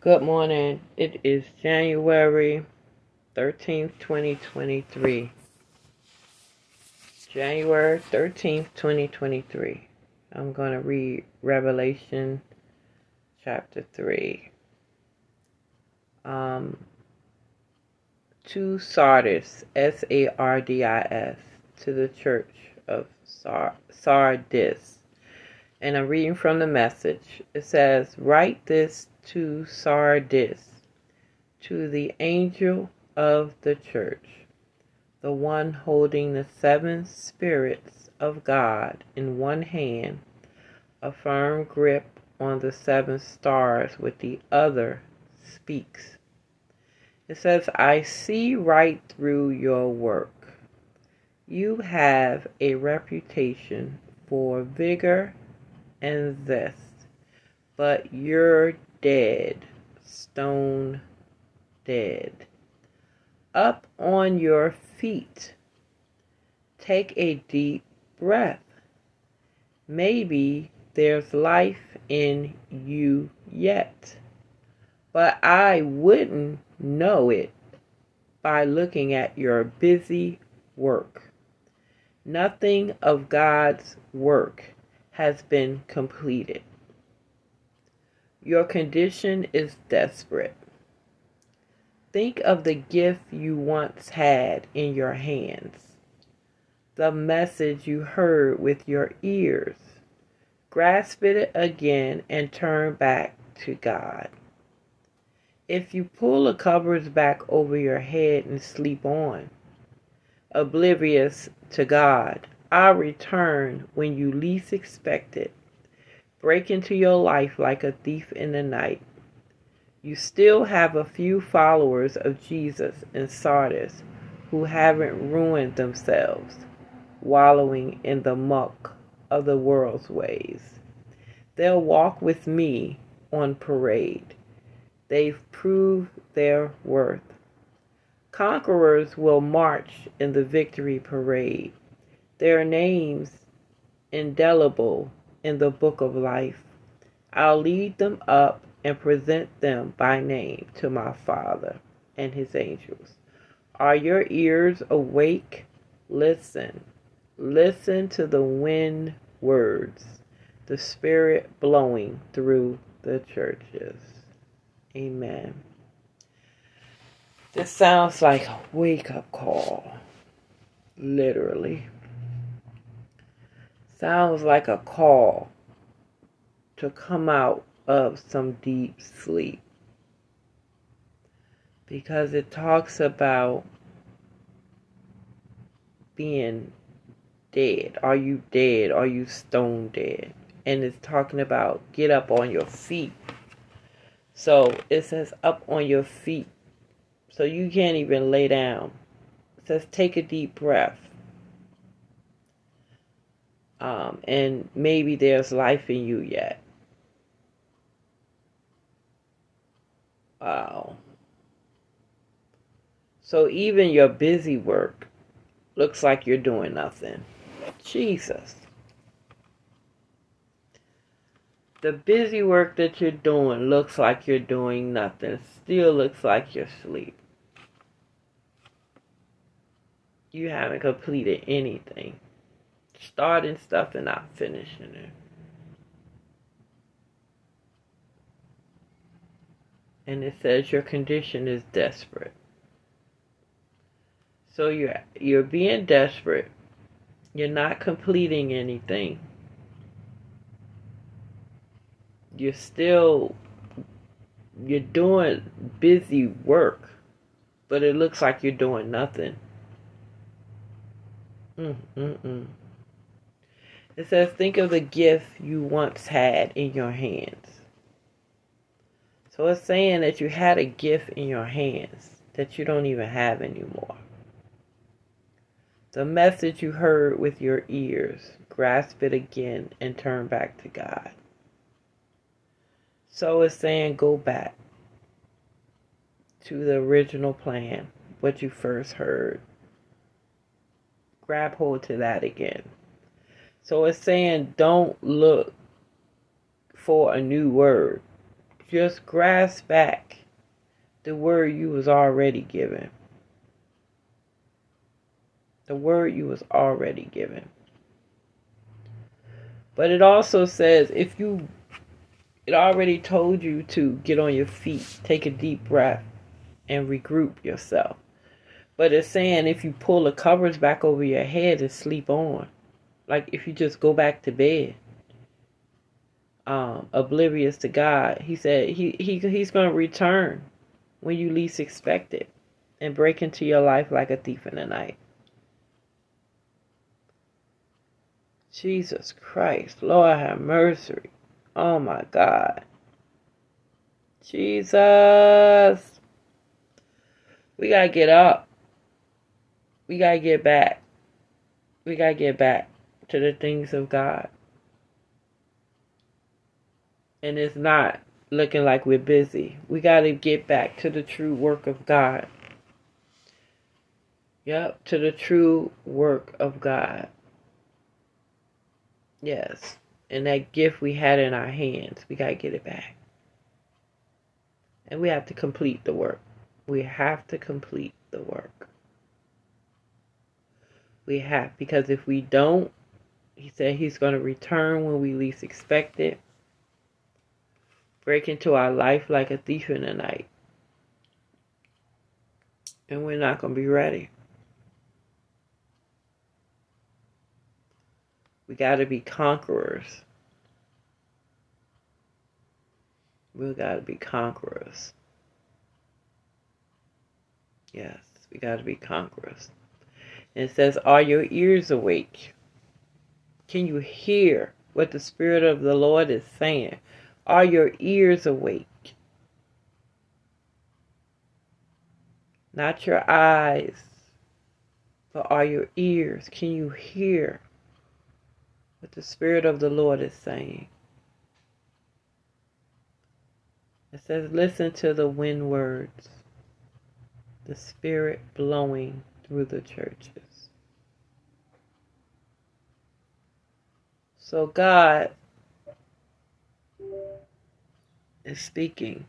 Good morning. It is January 13th, 2023. January 13th, 2023. I'm going to read Revelation chapter 3. Um, to Sardis, S A R D I S, to the church of Sardis. And I'm reading from the message. It says, Write this to Sardis, to the angel of the church, the one holding the seven spirits of God in one hand, a firm grip on the seven stars with the other speaks. It says, I see right through your work. You have a reputation for vigor and zest, but you're dead, stone dead. Up on your feet. Take a deep breath. Maybe there's life in you yet, but I wouldn't know it by looking at your busy work. Nothing of God's work has been completed. Your condition is desperate. Think of the gift you once had in your hands, the message you heard with your ears. Grasp it again and turn back to God. If you pull the covers back over your head and sleep on, oblivious to God, I'll return when you least expect it. Break into your life like a thief in the night. You still have a few followers of Jesus in Sardis who haven't ruined themselves, wallowing in the muck of the world's ways. They'll walk with me on parade. They've proved their worth. Conquerors will march in the victory parade their names indelible in the book of life. I'll lead them up and present them by name to my Father and his angels. Are your ears awake? Listen. Listen to the wind words, the Spirit blowing through the churches. Amen. This sounds like a wake up call, literally. Sounds like a call to come out of some deep sleep. Because it talks about being dead. Are you dead? Are you stone dead? And it's talking about get up on your feet. So it says up on your feet. So you can't even lay down. It says take a deep breath um, and maybe there's life in you yet. Wow. So even your busy work looks like you're doing nothing. Jesus. The busy work that you're doing looks like you're doing nothing. Still looks like you're asleep. You haven't completed anything starting stuff and not finishing it. And it says your condition is desperate. So you're you're being desperate. You're not completing anything. You're still you're doing busy work, but it looks like you're doing nothing. Mm, mm, mm. It says, think of the gift you once had in your hands. So it's saying that you had a gift in your hands that you don't even have anymore. The message you heard with your ears, grasp it again and turn back to God. So it's saying go back to the original plan, what you first heard. Grab hold to that again. So it's saying don't look for a new word. just grasp back the word you was already given. The word you was already given. But it also says if you it already told you to get on your feet, take a deep breath, and regroup yourself. But it's saying if you pull the covers back over your head and sleep on, like if you just go back to bed, um, oblivious to God, he said he, he he's going to return when you least expect it and break into your life like a thief in the night. Jesus Christ, Lord have mercy. Oh my God. Jesus. We got to get up. We got to get back. We got to get back to the things of God. And it's not looking like we're busy. We got to get back to the true work of God. Yep, to the true work of God. Yes and that gift we had in our hands, we got to get it back. And we have to complete the work. We have to complete the work. We have, because if we don't, he said he's going to return when we least expect it, break into our life like a thief in the night. And we're not going to be ready. We got to be conquerors. We got to be conquerors. Yes, we got to be conquerors. And it says, Are your ears awake? Can you hear what the Spirit of the Lord is saying? Are your ears awake? Not your eyes, but are your ears? Can you hear what the Spirit of the Lord is saying. It says, listen to the wind words, the Spirit blowing through the churches. So God is speaking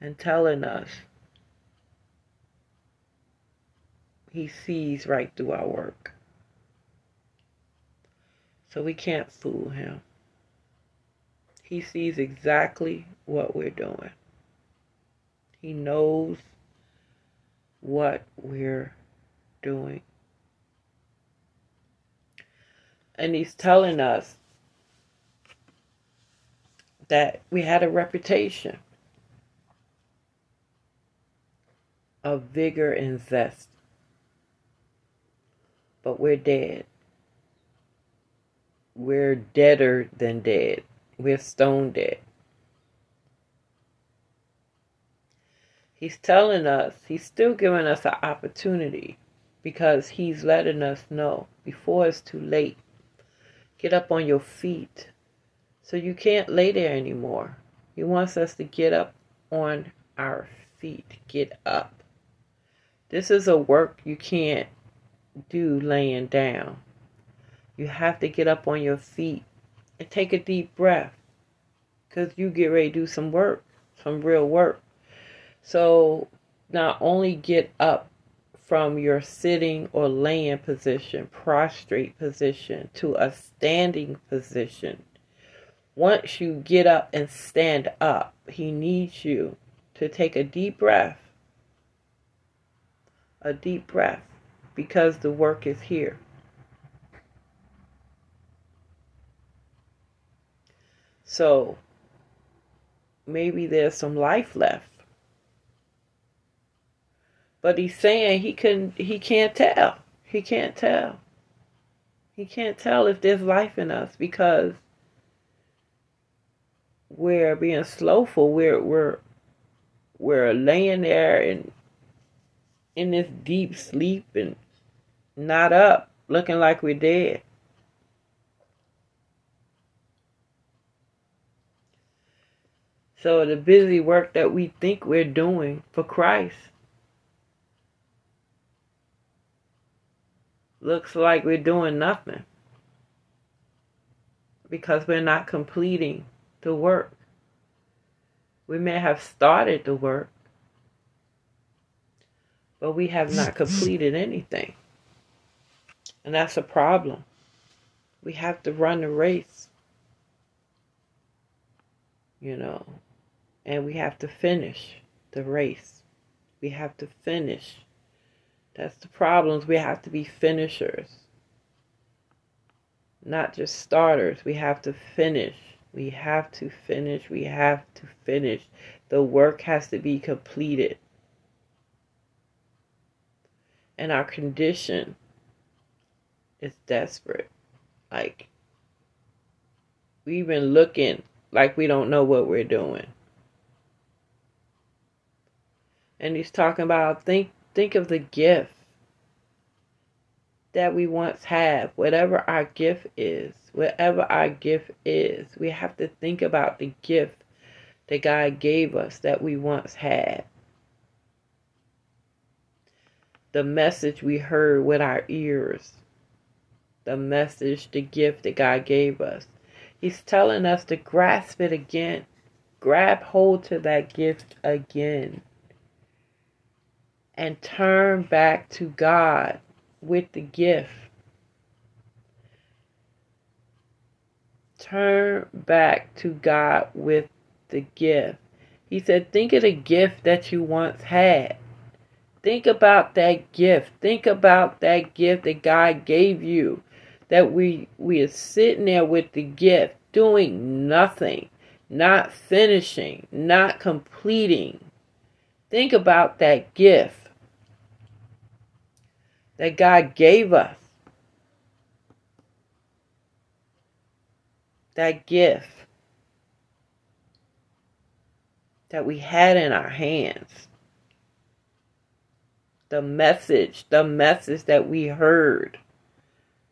and telling us He sees right through our work. So we can't fool him. He sees exactly what we're doing. He knows what we're doing. And he's telling us that we had a reputation of vigor and zest, but we're dead we're deader than dead. We're stone dead. He's telling us, he's still giving us an opportunity because he's letting us know before it's too late. Get up on your feet. So you can't lay there anymore. He wants us to get up on our feet. Get up. This is a work you can't do laying down. You have to get up on your feet and take a deep breath because you get ready to do some work, some real work. So, not only get up from your sitting or laying position, prostrate position, to a standing position. Once you get up and stand up, he needs you to take a deep breath. A deep breath because the work is here. So maybe there's some life left. But he's saying he can he can't tell. He can't tell. He can't tell if there's life in us because we're being slowful. We're we're we're laying there in in this deep sleep and not up, looking like we're dead. So the busy work that we think we're doing for Christ looks like we're doing nothing because we're not completing the work. We may have started the work, but we have not completed anything. And that's a problem. We have to run the race, you know, and we have to finish the race. We have to finish. That's the problems. We have to be finishers, not just starters. We have to finish. We have to finish. We have to finish. The work has to be completed. And our condition is desperate. Like, we've been looking like we don't know what we're doing. And he's talking about think think of the gift that we once have, whatever our gift is, whatever our gift is, we have to think about the gift that God gave us that we once had. The message we heard with our ears, the message, the gift that God gave us. He's telling us to grasp it again, grab hold to that gift again, and turn back to God with the gift. Turn back to God with the gift. He said, Think of the gift that you once had. Think about that gift. Think about that gift that God gave you. That we we are sitting there with the gift, doing nothing, not finishing, not completing. Think about that gift that God gave us. That gift that we had in our hands. The message, the message that we heard,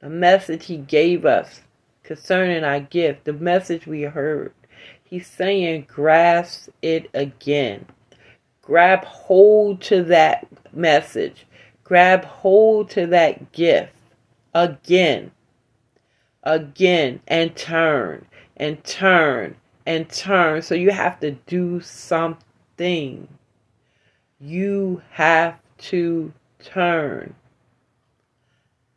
the message He gave us concerning our gift, the message we heard. He's saying, grasp it again. Grab hold to that message. Grab hold to that gift again, again, and turn, and turn, and turn. So you have to do something. You have to turn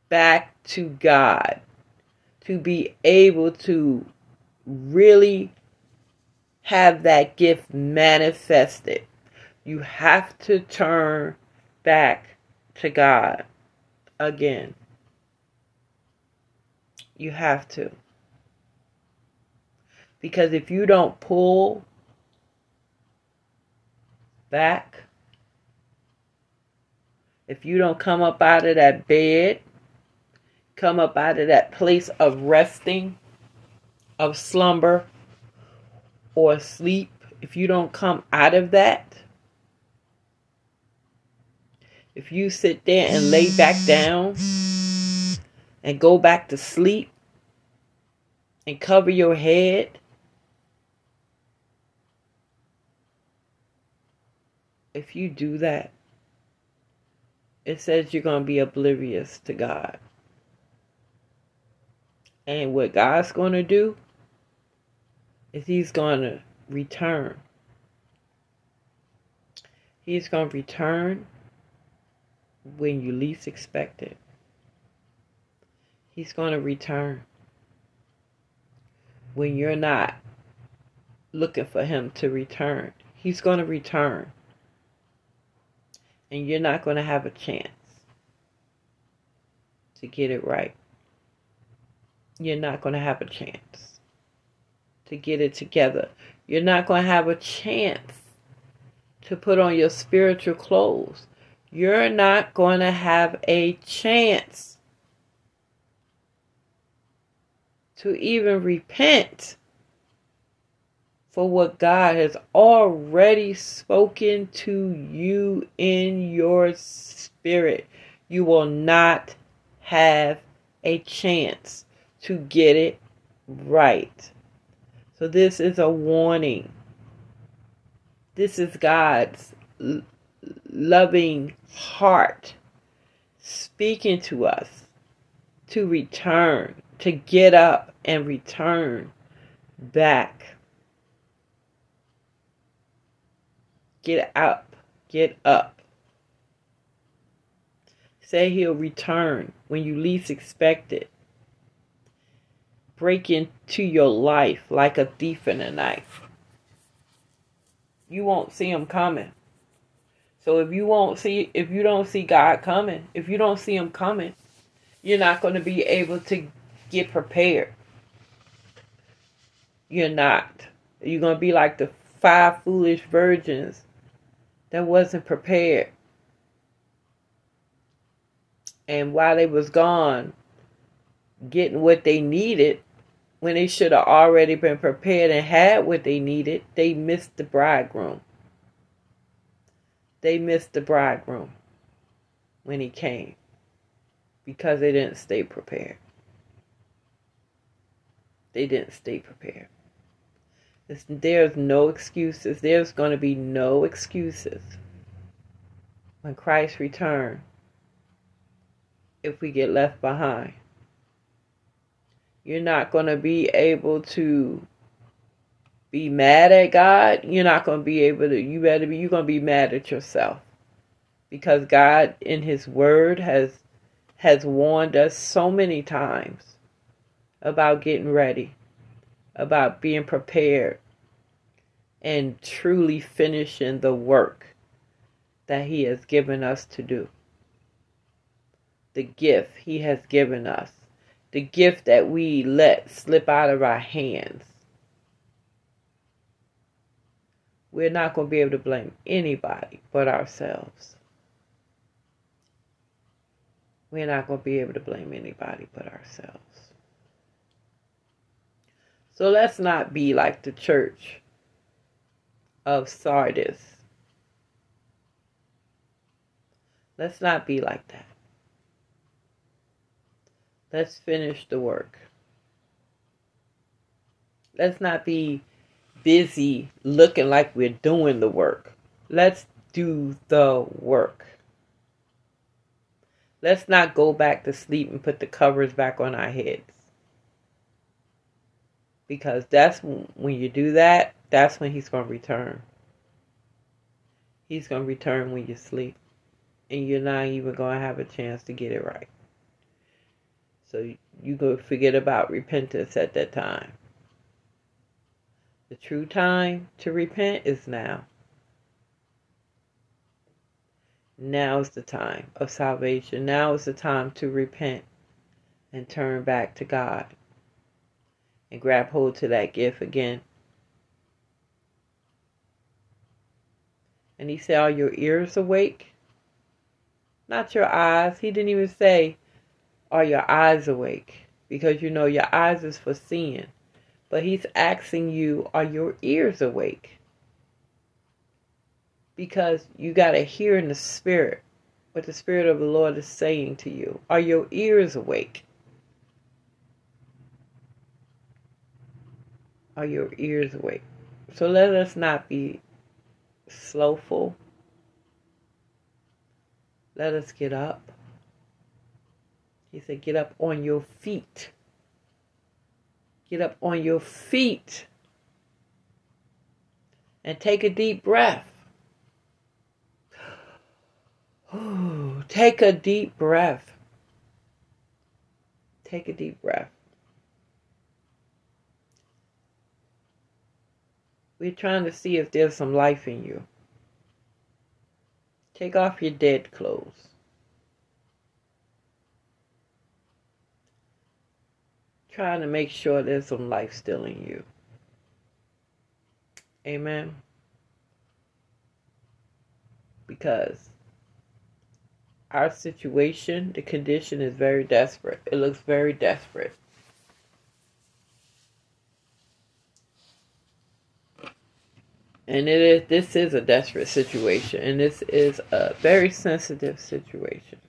back to God to be able to really have that gift manifested. You have to turn back to God again. You have to. Because if you don't pull back, if you don't come up out of that bed, come up out of that place of resting, of slumber, or sleep, if you don't come out of that, if you sit there and lay back down and go back to sleep and cover your head, if you do that, it says you're going to be oblivious to God. And what God's going to do is He's going to return. He's going to return when you least expect it. He's going to return when you're not looking for him to return. He's going to return. And you're not going to have a chance to get it right. You're not going to have a chance to get it together. You're not going to have a chance to put on your spiritual clothes you're not going to have a chance to even repent for what God has already spoken to you in your spirit. You will not have a chance to get it right. So, this is a warning. This is God's loving heart speaking to us to return, to get up and return back. Get up, get up. Say he'll return when you least expect it. Break into your life like a thief in the night. You won't see him coming. So if you won't see if you don't see God coming, if you don't see him coming, you're not going to be able to get prepared. You're not. You're going to be like the five foolish virgins that wasn't prepared. And while they was gone getting what they needed, when they should have already been prepared and had what they needed, they missed the bridegroom. They missed the bridegroom when he came because they didn't stay prepared. They didn't stay prepared. There's no excuses. There's going to be no excuses when Christ returns if we get left behind. You're not going to be able to be mad at God. You're not going to be able to, you better be, you're going to be mad at yourself. Because God in His Word has, has warned us so many times about getting ready, about being prepared, and truly finishing the work that He has given us to do. The gift He has given us, the gift that we let slip out of our hands. We're not going to be able to blame anybody but ourselves. We're not going to be able to blame anybody but ourselves. So let's not be like the church of Sardis. Let's not be like that. Let's finish the work. Let's not be busy looking like we're doing the work. Let's do the work. Let's not go back to sleep and put the covers back on our heads. Because that's when you do that, that's when he's going to return. He's going to return when you sleep. And you're not even going to have a chance to get it right. So you go forget about repentance at that time. The true time to repent is now. Now is the time of salvation. Now is the time to repent and turn back to God and grab hold to that gift again. And he said, Are your ears awake? Not your eyes. He didn't even say, Are your eyes awake? Because you know your eyes is for seeing. But he's asking you, Are your ears awake? Because you got to hear in the spirit what the Spirit of the Lord is saying to you. Are your ears awake? Are your ears awake? So let us not be slowful. Let us get up. He said, Get up on your feet. Get up on your feet. And take a deep breath. take a deep breath. Take a deep breath. We're trying to see if there's some life in you. Take off your dead clothes. Trying to make sure there's some life still in you. Amen. Because our situation, the condition is very desperate. It looks very desperate. and it is this is a desperate situation and this is a very sensitive situation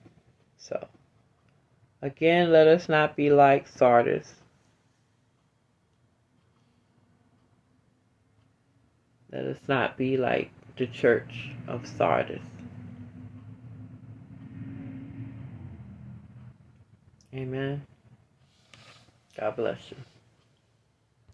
again let us not be like sardis. Let us not be like the church of sardis. Amen. God bless you